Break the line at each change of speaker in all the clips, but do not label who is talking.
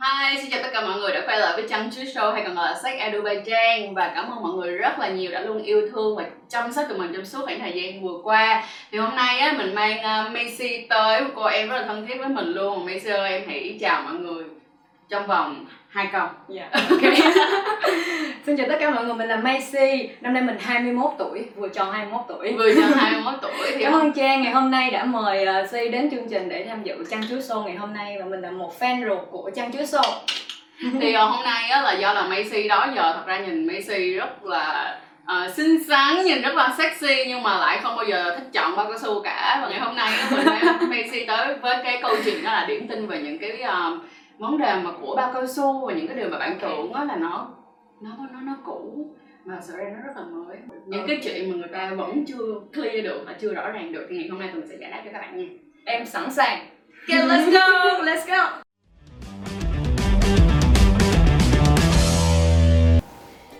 Hi, xin chào tất cả mọi người đã quay lại với Chăm Chú Show hay còn gọi là Sách Edu by Trang. Và cảm ơn mọi người rất là nhiều đã luôn yêu thương và chăm sóc tụi mình trong suốt khoảng thời gian vừa qua. Thì hôm nay á, mình mang uh, Macy tới, một cô em rất là thân thiết với mình luôn. Macy ơi, em hãy chào mọi người trong vòng hai câu.
Dạ, ok. Xin chào tất cả mọi người, mình là Macy. Năm nay mình 21 tuổi, vừa tròn 21 tuổi.
Vừa cho 21 tuổi thì
Cảm ơn Trang ngày hôm nay đã mời uh, Si đến chương trình để tham dự Chăn Chuối Show ngày hôm nay Và mình là một fan ruột của Chăn Chuối Show.
Thì uh, hôm nay á, là do là Macy đó giờ thật ra nhìn Macy rất là uh, xinh xắn nhìn rất là sexy nhưng mà lại không bao giờ thích chọn bao cao su cả. Và ngày hôm nay á, mình Macy tới với cái câu chuyện đó là điểm tin về những cái uh, vấn đề mà của bao cao su và những cái điều mà bạn tưởng á là nó nó nó nó cũ. Mà thật ra nó rất là mới. Những cái chuyện mà người ta vẫn chưa clear được và chưa rõ ràng được thì ngày hôm nay tụi mình sẽ giải đáp cho các bạn nha.
Em sẵn sàng. Okay, let's go, let's go.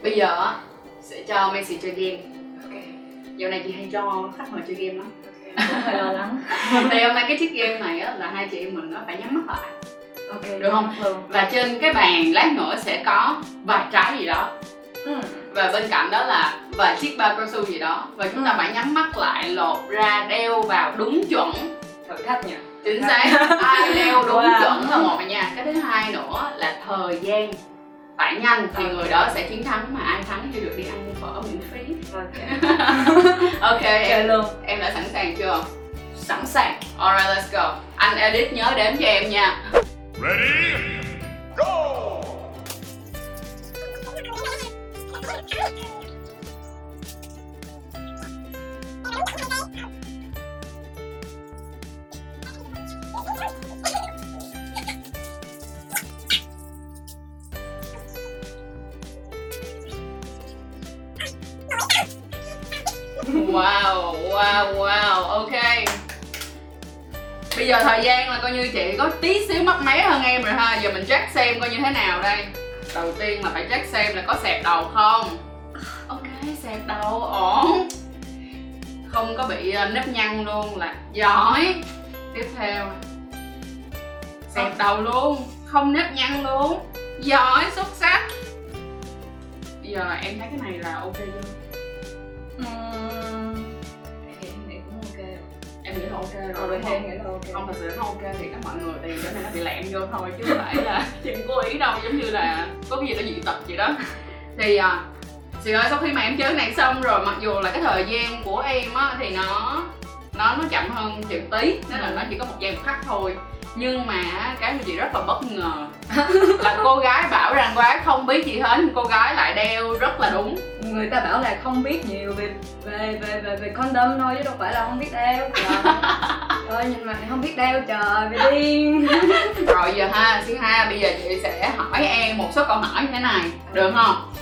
Bây giờ sẽ cho Macy chơi game.
Ok,
dạo này chị hay cho khách mời chơi game lắm.
Cũng hơi lo lắng.
Thì hôm nay cái chiếc game này á, là hai chị em mình nó phải nhắm mắt lại
Ok,
Được không?
Ừ.
và trên cái bàn lát nữa sẽ có vài trái gì đó.
Ừ.
và bên cạnh đó là vài chiếc bao cao su gì đó. Và chúng ta
Ừ.
phải nhắm mắt lại lột ra đeo vào đúng chuẩn.
Thử thách nhỉ?
Chính xác. ai đeo đúng
Wow.
chuẩn là một nha. Cái thứ hai nữa là thời gian. Phải nhanh thì người đó sẽ chiến thắng mà ai thắng thì được đi ăn phở miễn phí.
Ok,
em,
luôn.
em đã sẵn sàng chưa?
Sẵn sàng.
Alright let's go. Anh edit nhớ đếm cho em nha
Ready? Go!
Wow, wow, Bây giờ thời gian là coi như chị có tí xíu mất máy hơn em rồi ha. Giờ mình check xem coi như thế nào đây. Đầu tiên là phải check xem là có xẹp đầu không. Ok, xẹp đầu, ổn Không có bị ờ, nếp nhăn luôn là giỏi. Tiếp theo. Xẹp đầu luôn, không nếp nhăn luôn. Giỏi, xuất sắc. Bây giờ em thấy cái này là ok chưa? Là ok rồi
em
không? không thật sự nó ok thì các mọi người thì cái này nó bị lẹm vô thôi chứ không phải là chuyện cố ý đâu giống như là có cái gì đó dị tật vậy đó. Thì à thì ơi sau khi mà em chơi cái này xong rồi mặc dù là cái thời gian của em á thì nó nó nó chậm hơn chừng tí nên là nó chỉ có một giây một khắc thôi nhưng mà cái mà chị rất là bất ngờ là cô gái bảo rằng cô gái không biết gì hết nhưng cô gái lại đeo rất là đúng.
Người ta bảo là không biết nhiều về về về về, về condom thôi chứ đâu phải là không biết đeo trời. Nhìn này không biết đeo trời bị điên.
Rồi giờ ha thứ ha bây giờ chị sẽ hỏi em một số câu hỏi như thế này được không?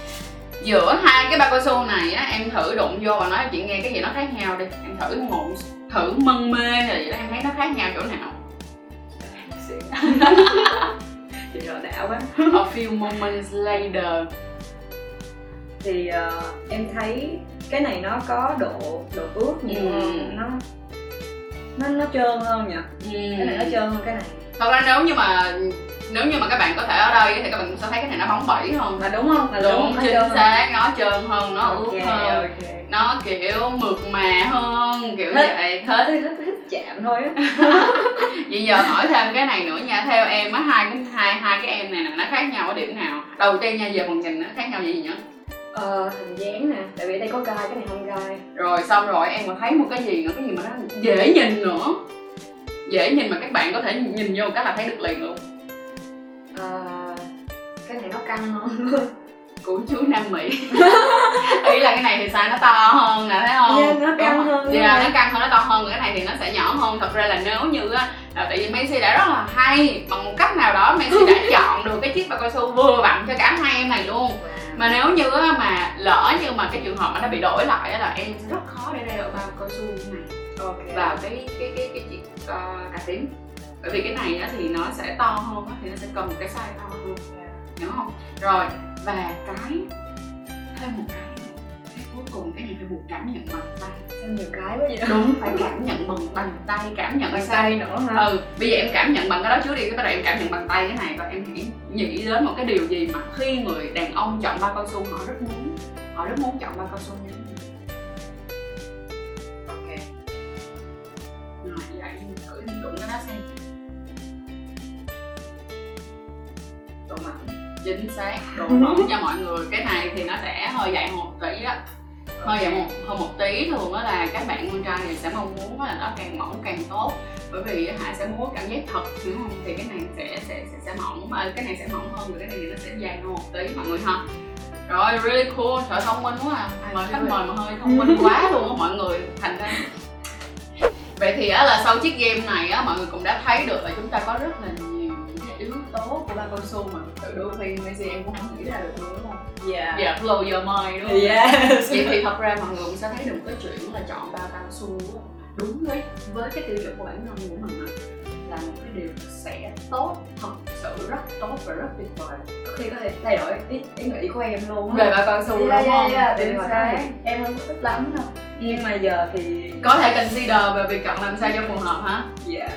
Giữa hai cái bao cao su này á em thử đụng vô và nói chị nghe cái gì nó khác nhau đi. Em thử một thử mân mê là gì đó em thấy nó khác nhau chỗ nào
chị rồi đảo quá.
A few moments later.
Thì ờ, em thấy cái này nó có độ độ ướt nhiều
Ừ.
hơn. Nó nó nó trơn hơn nhỉ? Cái này nó trơn hơn cái này.
Thật ra nếu như mà nếu như mà các bạn có thể ở đây thì các bạn cũng sẽ thấy cái này nó bóng bẩy hơn
là đúng không? Là
đúng
nó
chính
trơn hơn.
xác nó trơn hơn nó
ok
ướt hơn.
ok.
Nó kiểu mượt mà hơn kiểu
Thích.
vậy.
Thích thích thích chạm thôi á.
Vậy giờ hỏi thêm cái này nữa nha Theo em á hai cái hai hai cái em này nè nó khác nhau ở điểm nào? Đầu tiên nha giờ phần nhìn nó khác nhau về gì nhá
ờ hình dáng nè tại vì đây có gai cái này không gai.
Rồi xong rồi em còn thấy một cái gì nữa Cái gì mà nó dễ nhìn nữa. Dễ nhìn mà các bạn có thể nhìn vô cái là thấy được liền luôn.
Ờ cái này nó căng hơn
Của chú Nam Mỹ. Ý là cái này thì size nó to hơn nè thấy không?
Yeah, nó
Đúng
căng hơn,
Dạ
đúng
nó căng hơn nó to hơn Cái này thì nó sẽ nhỏ hơn. Thật ra là nếu như á là tại vì Messi đã rất là hay Bằng một cách nào đó Messi đã chọn được cái chiếc bao cao su vừa vặn cho cả hai em này luôn. Mà nếu như á, mà lỡ như mà cái trường hợp mà nó bị đổi lại á, là em rất khó để đeo bao cao su này.
Ok.
Vào cái cái cái cái chiếc uh, cà tím. Bởi vì cái này á, thì nó sẽ to hơn á, thì nó sẽ cần một cái size to hơn. Hiểu không? Rồi và cái thêm một cái cái cuối cùng cái này phải buộc cảm nhận bằng tay.
Sao nhiều cái quá vậy?
Đúng phải cảm nhận bằng bằng tay cảm nhận
bằng tay. nữa hả?
Ừ bây giờ em cảm nhận bằng cái đó trước đi cái bắt đầu em cảm nhận bằng tay cái này rồi em hãy nghĩ đến một cái điều gì mà khi người đàn ông chọn bao cao su họ rất muốn họ rất muốn chọn bao cao su chính xác. Độ mỏng cho mọi người. Cái này thì nó sẽ hơi dày một tí á hơi dày một hơn một tí thường á là các bạn con trai thì sẽ mong muốn là nó càng mỏng càng tốt. Bởi vì hạ sẽ muốn cảm giác thật hiểu không? Thì cái này sẽ sẽ sẽ, sẽ mỏng mà cái này sẽ mỏng hơn và cái này thì nó sẽ dài hơn một tí mọi người ha. Rồi really cool. Trời thông minh quá à. Mời khách mời mà hơi thông minh quá luôn á mọi người. Thành ra vậy thì á là sau chiếc game này á mọi người cũng đã thấy được là chúng ta có rất là nhiều tố của ba cao su mà. Tự đôi khi Messi em cũng không nghĩ ra được luôn đúng không?
Yeah
dạ blow your mind đúng không
yes
vậy thì thật ra mọi người cũng sẽ thấy được cái chuyện là chọn bao cao su đúng với với cái tiêu chuẩn của bản thân của mình á, là một cái điều sẽ tốt thật sự rất tốt và rất tuyệt vời.
Có khi có thể thay đổi ý, ý nghĩ của em luôn
về bao cao su đúng không?
yeah, yeah.
Xác.
thì em không có thích lắm đâu. Nhưng mà giờ thì
có thể consider về việc chọn làm sao cho phù hợp hả?
Yeah.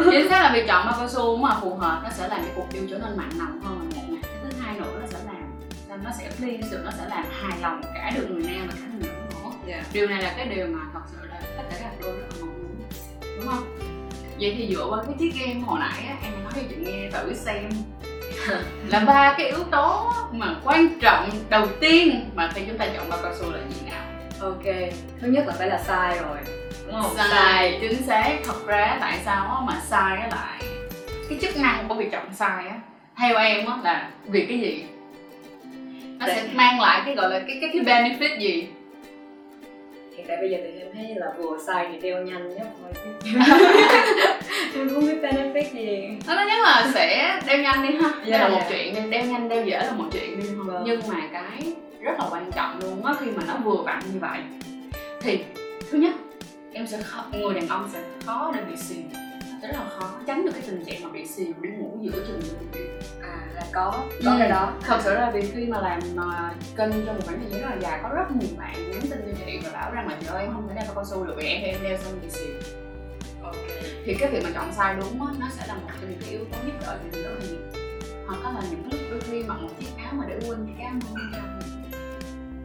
Chính xác là việc chọn bao cao su mà phù hợp nó sẽ làm cái cuộc yêu trở nên mặn nồng hơn là một cái thứ hai nữa nó sẽ làm làm nó sẽ please nó sẽ làm hài lòng cả được người nam và cả người nữ nữa.
Yeah.
Điều này là cái điều mà thật sự là tất cả các đôi rất là mong muốn. Đúng không vậy thì dựa vào cái chiếc game hồi nãy á, em nói cho chị nghe thử xem là ba cái yếu tố mà quan trọng đầu tiên mà khi chúng ta chọn bao cao su là gì nào?
Ok thứ nhất là phải là sai rồi đúng không?
Sai chính xác. Thật ra tại sao mà sai á lại cái chức năng của việc chọn sai á theo em á là vì cái gì? Nó sẽ
Để-
mang lại cái gọi là cái cái cái benefit gì
tại bây giờ thì em thấy là vừa sai thì đeo nhanh nhất thôi. Em không biết benefit gì.
Nó thứ nhất là sẽ đeo nhanh đi ha. Đây
Dạ,
là một
dạ.
chuyện đi đeo nhanh đeo dễ là một chuyện đi
Vâng.
nhưng mà cái rất là quan trọng luôn á khi mà nó vừa vặn như vậy thì thứ nhất em sẽ khó, người đàn ông sẽ khó để bị sẽ rất là khó tránh được cái tình trạng mà bị xìm đi ngủ giữa chừng.
À là có có
Ừ.
cái đó.
Thật sự là vì khi mà làm mà kênh trong một khoảng thời gian rất là dài có rất nhiều bạn nhắn tin cho chị và bảo rằng là trời ơi em không thể đeo cao su được vì em thì em đeo xong bị
ok.
Thì cái việc mà chọn sai đúng á nó sẽ là một trong những cái yếu tố giúp đỡ mình rất là nhiều. Hoặc có là những lúc đôi khi mặc một chiếc áo mà để quên cái áo mưa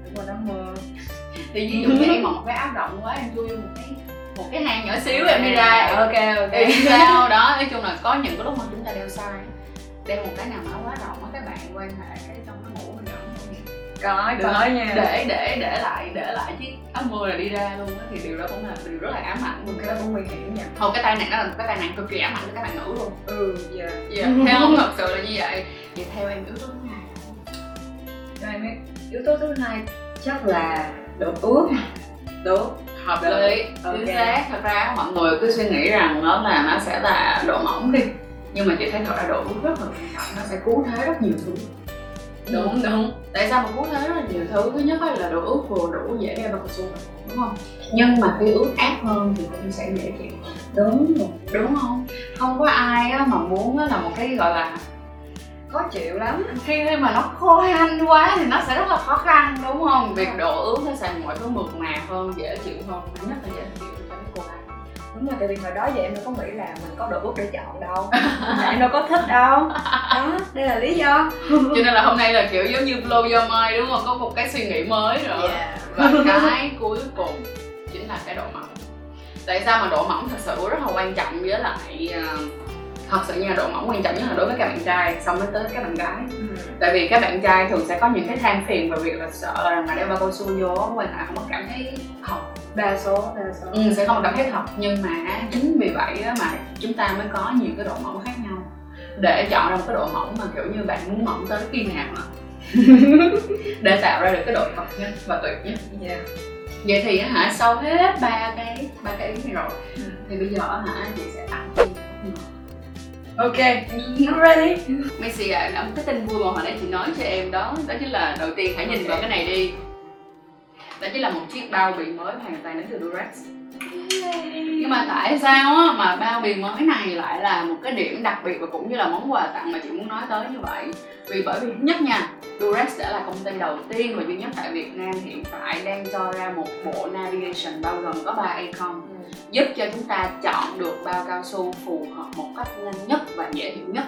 đúng rồi nó mưa
thì ví dụ như em mặc một cái áo rộng quá em chui vô một cái một cái hang nhỏ xíu em đi ra.
ok ok.
Sao đó nói chung là có những cái lúc mà chúng ta đeo sai đeo một cái nào mà nó quá rộng á các bạn quan hệ cái trong nó ngủ mình rộng. Không
có được. nói nha.
Để để để lại để lại chiếc áo mưa là đi ra luôn á thì điều đó cũng là điều rất là ám ảnh. Luôn
cái đó cũng nguy hiểm nha.
Thôi cái tai nạn đó là một cái tai nạn cực kỳ ám ảnh cho các bạn nữ luôn.
Ừ giờ
Dạ, theo không thật sự là như vậy. Vậy theo em yếu tố thứ hai.
Cho em biết yếu tố thứ hai chắc là độ ướt. Đúng
Hợp lý, chính xác. Thật ra mọi người cứ suy nghĩ rằng nó là nó sẽ là độ mỏng đi. Nhưng mà chị thấy thật ra độ ướt rất là quan trọng Nó sẽ cứu thế rất nhiều thứ.
Đúng đúng.
Tại sao mà cứu thế rất là nhiều thứ? Thứ nhất là độ ướt vừa đủ dễ đeo cao su Đúng không? Nhưng mà khi ướt át hơn thì cũng sẽ dễ chịu.
Đúng. Rồi
Đúng không? Không có ai á mà muốn là một cái gọi là
khó chịu lắm.
Khi mà nó khô hanh quá thì nó sẽ rất là khó khăn đúng không? Việc độ ướt nó sẽ mọi thứ mượt mà hơn dễ chịu hơn. Nhất là dễ chịu cho cái cô gái
đúng rồi tại vì hồi đó giờ em đâu có nghĩ là mình có độ ướt để chọn đâu. Mà em đâu có thích đâu. Đó đây là lý do.
Cho nên là hôm nay là kiểu giống như blow your mind đúng không? Có một cái suy nghĩ mới rồi
yeah.
và cái cuối cùng chính là cái độ mỏng. Tại sao mà độ mỏng thật sự rất là quan trọng với lại ờ, thật sự nha độ mỏng quan trọng nhất là đối với các bạn trai xong mới tới các bạn gái. Tại vì các bạn trai thường sẽ có những cái than phiền về việc là sợ rằng là đeo bao cao su vô quan hệ không có cảm thấy thật
đa số đa số.
Ừ, sẽ không cảm thấy thật nhưng mà chính vì vậy á, mà chúng ta mới có nhiều cái độ mỏng khác nhau. Để chọn ra một cái độ mỏng mà kiểu như bạn muốn mỏng tới khi nào á. Để tạo ra được cái độ thật nhất và tuyệt nhất.
Yeah.
vậy thì á hả sau hết ba cái ba cái ý này rồi
Ừ.
thì bây giờ hả chị sẽ tặng
ok I'm ready?
Messi à, một cái tin vui mà hồi nãy chị nói cho em đó. Đó chính là đầu tiên hãy nhìn
Ok.
vào cái này đi. Đó chính là một chiếc bao bì mới hoàn toàn đến từ Durex. Nhưng mà tại sao á, mà bao bì mới này lại là một cái điểm đặc biệt và cũng như là món quà tặng mà chị muốn nói tới như vậy? Vì bởi vì nhất nha, Durex sẽ là công ty đầu tiên và duy nhất tại Việt Nam hiện tại đang cho ra một bộ navigation bao gồm có 3 icon giúp cho chúng ta chọn được bao cao su phù hợp một cách nhanh nhất và dễ hiểu nhất.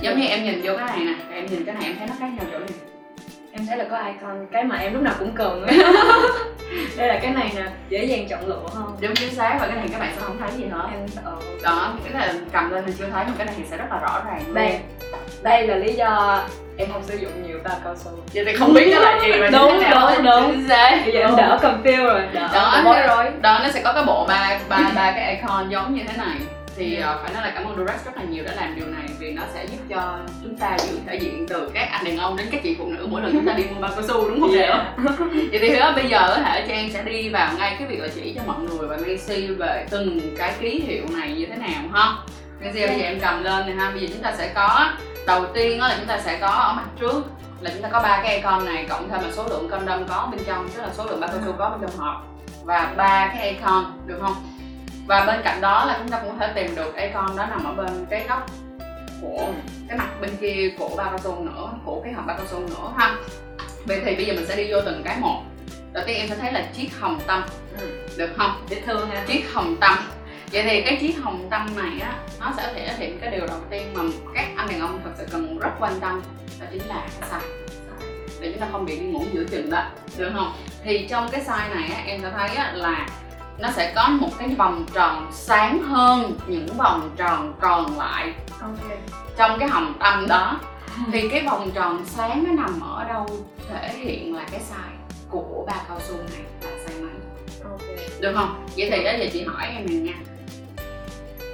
Giống như em nhìn vô cái này nè em nhìn cái này em thấy nó khác nhau chỗ này
em thấy là có icon cái mà em lúc nào cũng cần đây là cái này nè dễ dàng chọn lựa hơn.
Đúng chính xác và cái này các bạn sẽ không thấy gì hết.
Em sợ
đó cái là cầm lên thì chưa thấy nhưng cái này thì sẽ rất là rõ ràng luôn.
đây đây là lý do em không sử dụng nhiều bao cao su.
Vậy thì không biết nó là gì mà
Đúng,
chính xác
bây giờ em đỡ confuse rồi đỡ
Đó, thế-
rối.
đó nó sẽ có cái bộ ba ba ba cái icon giống như thế này. Thì uh, phải nói là cảm ơn Durex rất là nhiều đã làm điều này vì nó sẽ giúp cho chúng ta giữ thể diện từ các anh đàn ông đến các chị phụ nữ mỗi lần chúng ta đi mua bao cao su đúng không
Yeah.
vậy thì hứa bây giờ có thể Trang sẽ đi vào ngay cái việc là chỉ cho mọi người và Macy về từng cái ký hiệu này như thế nào ha. Macy bây giờ em cầm lên này ha. Bây giờ chúng ta sẽ có đầu tiên đó là chúng ta sẽ có ở mặt trước là chúng ta có ba cái icon này cộng thêm là số lượng condom có bên trong tức là số lượng bao cao su có bên trong hộp. Và ba cái icon được không? Và bên cạnh đó là chúng ta cũng có thể tìm được icon đó nằm ở bên cái góc của cái mặt bên kia của bao cao su nữa của cái hộp bao cao su nữa ha. Vậy thì bây giờ mình sẽ đi vô từng cái một. Đầu tiên em sẽ thấy là chiếc hồng tâm
Ừ.
được không?
Dễ thương ha.
Chiếc hồng tâm. Vậy thì cái chiếc hồng tâm này á nó sẽ thể hiện cái điều đầu tiên mà các anh đàn ông thật sự cần rất quan tâm đó chính là cái size để chúng ta không bị đi ngủ giữa chừng đó được không? Thì trong cái size này á em sẽ thấy á là nó sẽ có một cái vòng tròn sáng hơn những vòng tròn còn lại.
Ok.
Trong cái hồng tâm đó thì cái vòng tròn sáng nó nằm ở đâu thể hiện là cái size của ba cao su này là size mấy
ok.
Được không? Vậy thì đó giờ chị hỏi em này nha.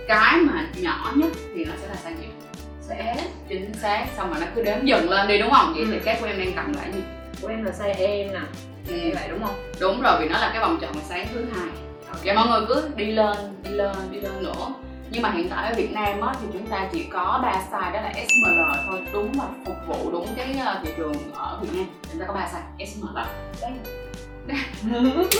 Cái mà nhỏ nhất thì nó sẽ là size gì
sẽ
chính xác xong rồi nó cứ đếm dần lên đi đúng không? Vậy thì
Ừ.
cái của em đang cầm là gì?
Của em là size em nè.
Ừ.
như vậy đúng không?
Đúng rồi vì nó là cái vòng tròn sáng thứ hai. Và mọi người cứ đi lên đi lên đi lên nữa. Nhưng mà hiện tại ở Việt Nam á, thì chúng ta chỉ có ba size đó là SML thôi. Đúng là phục vụ đúng cái ờ, thị trường ở Việt Nam. Chúng ta có ba size SML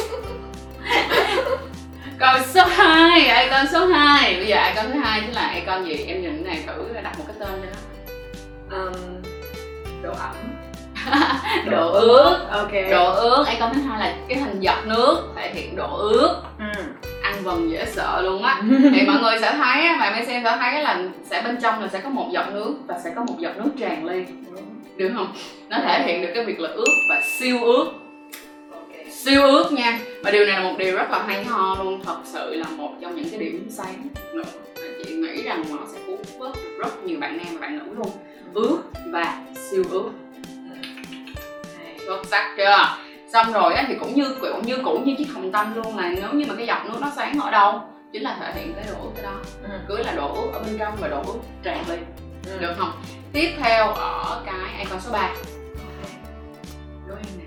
còn số 2 icon số 2 bây giờ icon thứ hai chính là icon gì? Em nhìn cái này thử đặt một cái tên cho nó.
Um, độ ẩm.
Độ ướt
ok.
Độ ướt icon thứ hai là cái hình giọt nước thể hiện độ ướt
ừ.
ăn vần dễ sợ luôn á. Thì mọi người sẽ thấy và mấy xem sẽ thấy là sẽ bên trong là sẽ có một giọt nước và sẽ có một giọt nước tràn ly được không? Nó thể hiện được cái việc là ướt và siêu ướt
ok.
Siêu ướt nha và điều này là một điều rất là hay ho luôn. Thật sự là một trong những cái điểm sáng nữa. Mà chị nghĩ rằng nó sẽ cuốn hút được rất nhiều bạn nam và bạn nữ luôn. Ướt và siêu ướt xuất sắc chưa? Xong rồi á thì cũng như cũng như cũng như chiếc hồng tâm luôn là nếu như mà cái giọt nước nó sáng ở đâu chính là thể hiện cái độ ướt cái đó.
Ừ.
cứ là độ ướt ở bên trong và độ ướt tràn lên.
Ừ.
được không? Tiếp theo ở cái icon số 3 đố em nè.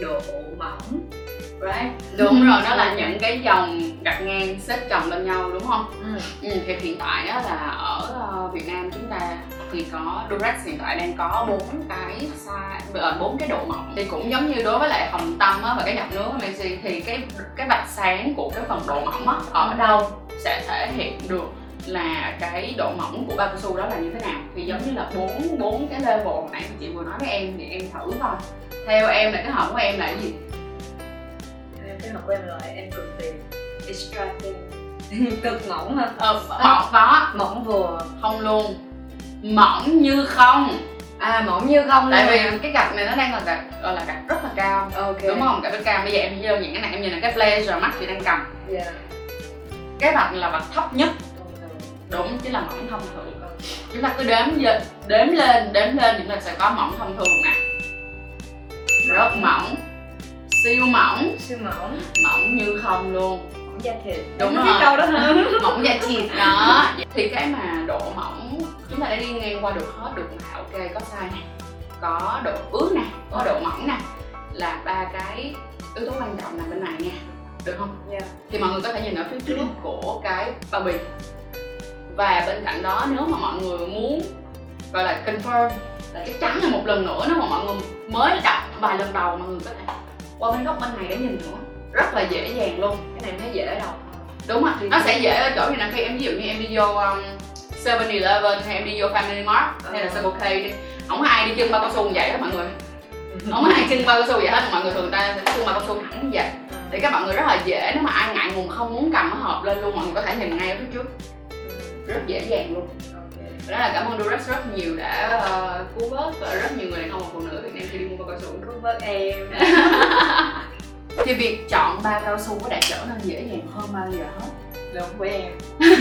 Độ mỏng right
đúng rồi đó là những cái dòng gạch ngang xếp chồng lên nhau đúng không?
Ừ.
ừ, thì hiện tại á là ở ờ, Việt Nam chúng ta thì có Durex hiện tại đang có bốn cái size ờ, bốn cái độ mỏng. Thì cũng giống như đối với lại hồng tâm á và cái giọt nước Messi thì cái cái vạch sáng của cái phần độ mỏng á ở đâu sẽ thể hiện được là cái độ mỏng của bao cao su đó là như thế nào. Thì giống như là bốn bốn cái level mà nãy chị vừa nói với em thì em thử thôi. Theo em là cái hỏng của em là cái gì
Em cái mặt của em cực tìm extracting cực mỏng hả?
Ờ, mỏng có
mỏng vừa.
Không luôn. Mỏng như không.
À mỏng như không
tại vì cái gạch này nó đang là gạch gọi là gạch rất là cao.
Ok.
Đúng không? Gạch rất cao. Bây giờ em đơn giản cái này em nhìn là cái blazer mắt chị đang cầm.
Dạ.
Cái này là vạch thấp nhất. Đúng chứ là mỏng thông thường. Chúng ta cứ đếm đếm lên đếm lên chúng ta sẽ có mỏng thông thường nè. Rất mỏng siêu mỏng.
Siêu mỏng.
Mỏng như không luôn.
Mỏng da thịt.
Đúng
Em
rồi.
câu đó hơn
mỏng da thịt đó. Thì cái mà độ mỏng chúng ta đã đi ngang qua được hết được là ok có size nè. Có độ ướt nè có độ mỏng nè. Là ba cái yếu tố quan trọng nằm bên này nha. Được không?
Dạ.
Thì mọi người có thể nhìn ở phía trước của cái bao bì. Và bên cạnh đó nếu mà mọi người muốn gọi là confirm là chắc chắn là một lần nữa nếu mà mọi người mới đọc vài lần đầu mọi người có thể qua bên góc bên này để nhìn nữa. Rất là dễ dàng luôn.
Cái này em thấy dễ đâu.
Đúng rồi. Nó sẽ dễ ở chỗ này là khi em ví dụ như em đi vô um, 7-Eleven hay em đi vô Family Mart hay là Circle K đi không có ai đi chân bao cao su như vậy đó mọi người. Không có ai chân bao cao su vậy hết mọi người thường ta chân bao cao su thẳng như vậy. Thì các bạn người rất là dễ nếu mà ai ngại ngùng không muốn cầm cái hộp lên luôn mọi người có thể nhìn ngay ở phía trước. Rất dễ dàng luôn đó là cảm ơn Durex rất nhiều đã uh, cứu vớt và rất nhiều người đàn ông và phụ nữ Việt Nam khi đi mua bao cao su.
Cứu vớt em.
Thì việc chọn bao cao su có đã trở nên dễ dàng hơn bao giờ hết?
Đúng với em.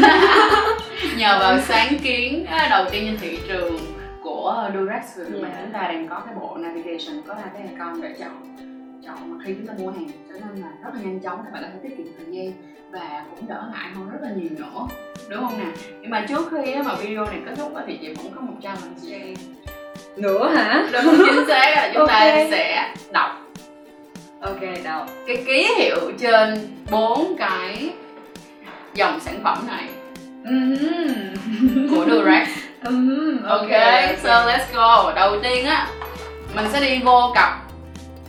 Nhờ vào sáng kiến á, đầu tiên trên thị trường của Durex mà
Yeah.
chúng ta đang có cái bộ navigation có hai cái icon để chọn chọn mà khi chúng ta mua hàng cho nên là rất là nhanh chóng các bạn có thể tiết kiệm thời gian và cũng đỡ ngại hơn rất là nhiều nữa. Đúng không nè nhưng mà trước khi mà video này kết thúc thì chị cũng có một challenge cho em
Nữa hả?
đúng chính xác là chúng ta
Ok.
sẽ đọc.
Ok, đâu
cái ký hiệu trên bốn cái dòng sản phẩm này. Của Durex.
Ừm,
Ok, so let's go. Đầu tiên á, mình sẽ đi vô cặp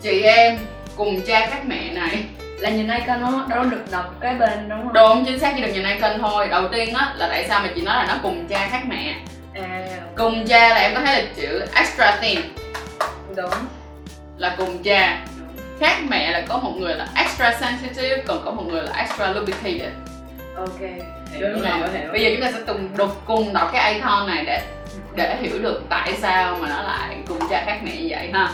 chị em cùng cha các mẹ này.
Là nhìn icon nó đâu được đọc cái bên đúng không?
Đúng, chính xác chỉ được nhìn icon thôi. Đầu tiên á, là tại sao mà chị nói là nó cùng cha khác mẹ.
À,
Cùng cha là em có thấy là chữ extra thin
đúng
là cùng cha. Khác mẹ là có một người là extra sensitive, còn có một người là extra lubricated.
Ok
Hiểu
hiểu, hiểu.
Bây giờ chúng ta sẽ cùng đọc cùng đọc cái icon này để để hiểu được tại sao mà nó lại cùng cha khác mẹ như vậy ha.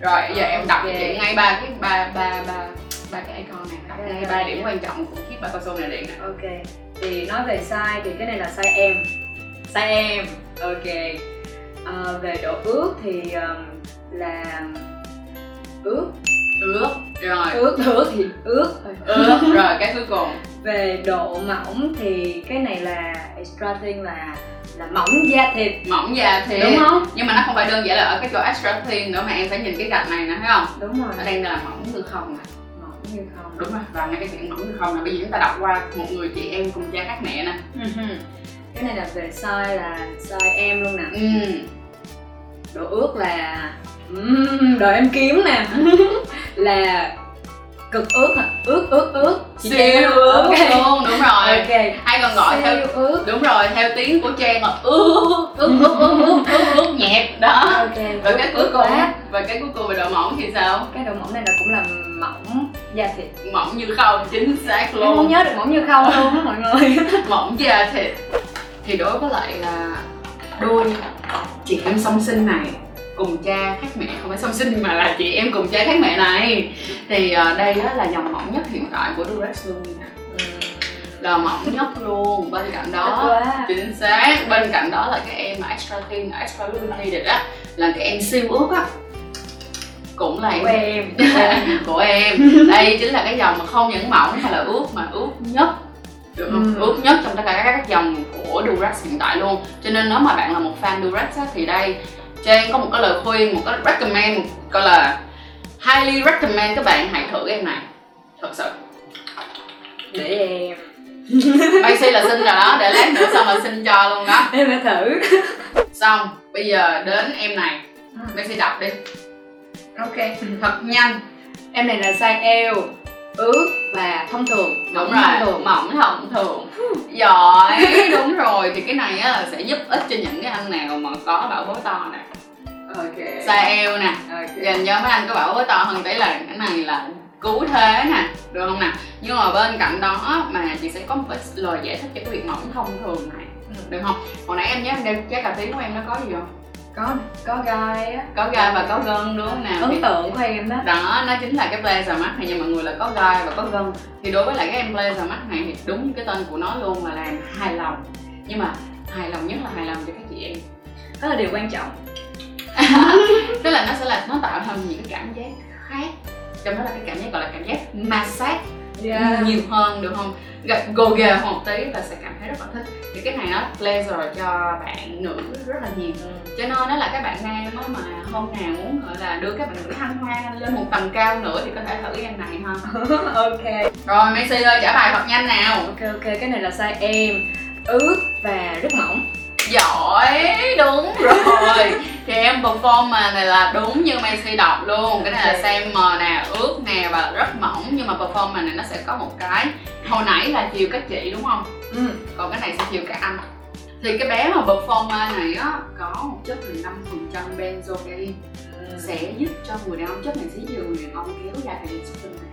Rồi giờ em đọc cho
Ok.
chị ngay ba cái ba ba ba ba cái icon này, đọc ngay ba điểm quan trọng của chiếc cao su này điện nè.
Ok. Thì nói về size thì cái này là size em. Size em. Ok. Ờ, Về độ ướt thì um, là ướt
Ướt, rồi,
ướt ướt thì ướt
ướt, rồi cái cuối cùng.
Về độ mỏng thì cái này là extra thin là là mỏng da thịt
mỏng da thì
đúng không
nhưng mà nó không phải đơn giản là ở cái chỗ extra thin nữa mà em phải nhìn cái gạch này nè thấy không?
đúng rồi
đang là mỏng như không nè.
mỏng như không
Đúng rồi, và ngay cái chuyện mỏng như không nè. Bây giờ chúng ta đọc qua một người chị em cùng cha khác mẹ nè.
Mhm. cái này là về size là size em luôn nè
Ừ.
độ ướt là Ừm, đợi em kiếm nè là cực ướt hả? Ướt ướt ướt Chị
siêu ướt
ok.
Luôn đúng rồi.
Ok.
Hay còn gọi theo
siêu ướt
đúng rồi theo tiếng của trang là ướt ướt ướt ướt ướt ướt ướt nhẹp đó.
Ok
và cái cuối cùng và cái cuối cùng về độ mỏng thì sao?
Cái độ mỏng này là cũng là mỏng. Da thịt
mỏng như không chính xác
em không
luôn.
nhớ được mỏng như không luôn á mọi người.
Mỏng da thịt thì đối với lại là đôi chị em song sinh này cùng cha khác mẹ không phải song sinh mà là chị em cùng cha khác mẹ này. Thì ờ, đây đó là dòng mỏng nhất hiện tại của Durex luôn nè. Là mỏng nhất luôn bên cạnh
Đó.
chính xác bên cạnh đó là cái em mà extra thin extra lubricated á là cái em siêu ướt á. Cũng là
của
em.
Em
của em. Đây chính là cái dòng mà không những mỏng mà là ướt mà ướt nhất được không?
Ừ.
ướt nhất trong tất cả các dòng của Durex hiện tại luôn. Cho nên nếu mà bạn là một fan Durex á, thì đây Trang có một cái lời khuyên một cái recommend một gọi là highly recommend các bạn hãy thử em này. Thật sự.
Để em.
Macy là xin rồi đó để lát nữa xong là xin cho luôn đó.
Em phải thử.
Xong bây giờ đến em này. Macy đọc đi.
Ok.
Thật nhanh.
Em này là size eo ướt và thông thường
đúng
mỏng thông
rồi
thường.
Mỏng thông thường. Giỏi. Đúng rồi thì cái này á sẽ giúp ích cho những cái anh nào mà có bảo bối to nè.
Ok.
Size eo nè.
Ok.
Dành cho mấy anh có bảo bối to hơn tí là cái này là cứu thế nè được không nè? Nhưng mà bên cạnh đó mà chị sẽ có một cái lời giải thích cho cái việc mỏng thông thường này. Được không? Hồi nãy em nhớ em đeo trái cà tím của em nó có gì không
có có gai á.
Có gai và có gân đúng không nào?
Ấn tượng của em đó.
Đó nó chính là cái blazer mask này nhưng mọi người là có gai và có gân. Thì đối với lại cái em blazer mask này thì đúng cái tên của nó luôn là làm hài lòng. Nhưng mà hài lòng nhất là hài lòng cho các chị em.
Đó là điều quan trọng.
Tức là nó sẽ là nó tạo thành những cái cảm giác khác. Trong đó là cái cảm giác gọi là cảm giác massage nhiều hơn được không? Gồ ghề hơn một tí và sẽ cảm thấy rất là thích. Thì cái này nó blazer cho bạn nữ rất là nhiều. Cho nên nó là các bạn nam á mà hôm nào muốn gọi là đưa các bạn nữ hăng hoan lên một tầm cao nữa thì có thể thử em này ha.
Ok.
Rồi Messi ơi trả bài thật nhanh nào.
Ok ok. Cái này là size em ướt và rất mỏng
giỏi đúng rồi. Thì em performance này là đúng như Messi đọc luôn. Cái này là
Ok.
size M nè ướt nè và rất mỏng. Nhưng mà performance này nó sẽ có một cái hồi nãy là chiều các chị đúng không?
Ừ.
còn cái này sẽ chiều các anh. Thì cái bé mà performance này á có một chất là 5% benzocaine sẽ giúp cho người đàn ông chất này sẽ giúp người đàn ông kéo dài thời gian này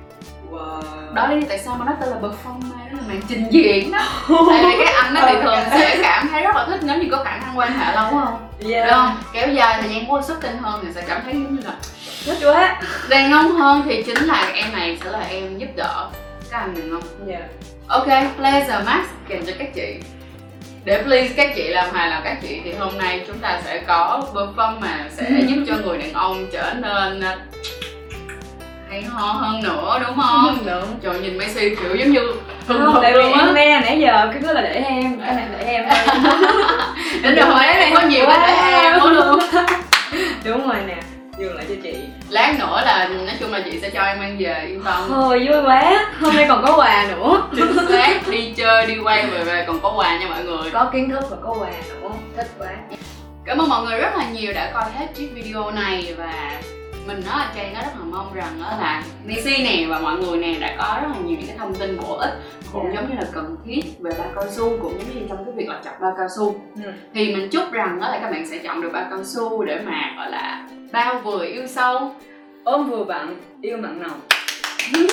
wow.
đó lý do tại sao mà nó tên là performance đó là màn trình diễn đó. Tại vì cái anh nó thì thường sẽ cảm thấy rất là thích nếu như có khả năng quan hệ lâu không?
Yeah.
đúng không? Kéo dài thời gian xuất tinh hơn thì sẽ cảm thấy giống như là
thích quá
đàn ông hơn thì chính là em này sẽ là em giúp đỡ các anh đàn ông.
Yeah.
ok pleasure max kèm cho các chị. Để please các chị làm hài lòng các chị thì hôm nay chúng ta sẽ có perform mà sẽ giúp cho người đàn ông trở nên ờ, hay ho hơn nữa đúng không?
Đúng.
Trời nhìn Messi kiểu giống như hừng hực
tại vì em nghe nãy giờ cứ nói là để em cái này để em.
Đến rồi
này
có nhiều cái để em quá luôn.
Đúng rồi nè dừng lại cho chị.
Lát nữa là nói chung là chị sẽ cho em mang về yên tâm.
Thôi vui quá. Hôm nay còn có quà nữa.
Chính xác đi chơi đi quay về về còn có quà nha mọi người.
Có kiến thức và có quà nữa. Thích quá.
Cảm ơn mọi người rất là nhiều đã coi hết chiếc video này và mình á Trang nó rất là mong rằng đó là Messi nè và mọi người nè đã có rất là nhiều những cái thông tin bổ ích cũng
Dạ.
giống như là cần thiết về bao cao su cũng giống như trong cái việc là chọn bao cao su
Ừ.
thì mình chúc rằng đó là các bạn sẽ chọn được bao cao su để mà gọi là bao vừa yêu sâu
ôm vừa vặn yêu mặn nồng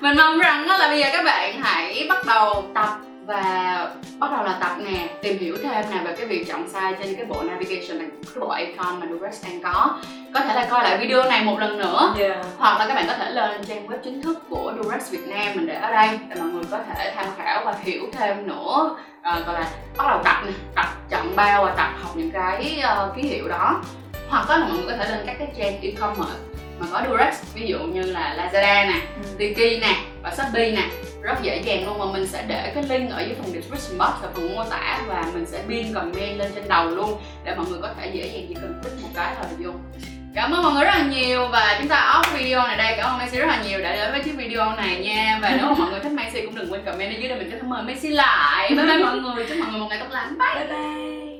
mình mong rằng đó là bây giờ các bạn hãy bắt đầu tập và bắt đầu là tập nè tìm hiểu thêm nè về cái việc chọn size trên cái bộ navigation này cái bộ icon mà Durex đang có. Có thể là coi lại video này một lần nữa.
Yeah.
hoặc là các bạn có thể lên trang web chính thức của Durex Việt Nam mình để ở đây để mọi người có thể tham khảo và hiểu thêm nữa. À, gọi là bắt đầu tập nè tập chọn bao và tập học những cái ờ, ký hiệu đó. Hoặc là mọi người có thể lên các cái trang e-commerce mà có Durex ví dụ như là Lazada nè Tiki nè và Shopee nè rất dễ dàng luôn mà mình sẽ để cái link ở dưới phần description box và phần mô tả và mình sẽ pin comment lên trên đầu luôn để mọi người có thể dễ dàng chỉ cần click một cái thôi là vô. Cảm ơn mọi người rất là nhiều và chúng ta off video này đây. Cảm ơn Messi rất là nhiều đã đến với chiếc video này nha. Và nếu mà mọi người thích Messi cũng đừng quên comment ở dưới để mình có thể mời Messi lại. Bye bye mọi người, chúc mọi người một ngày tốt lành. Bye.
Bye bye.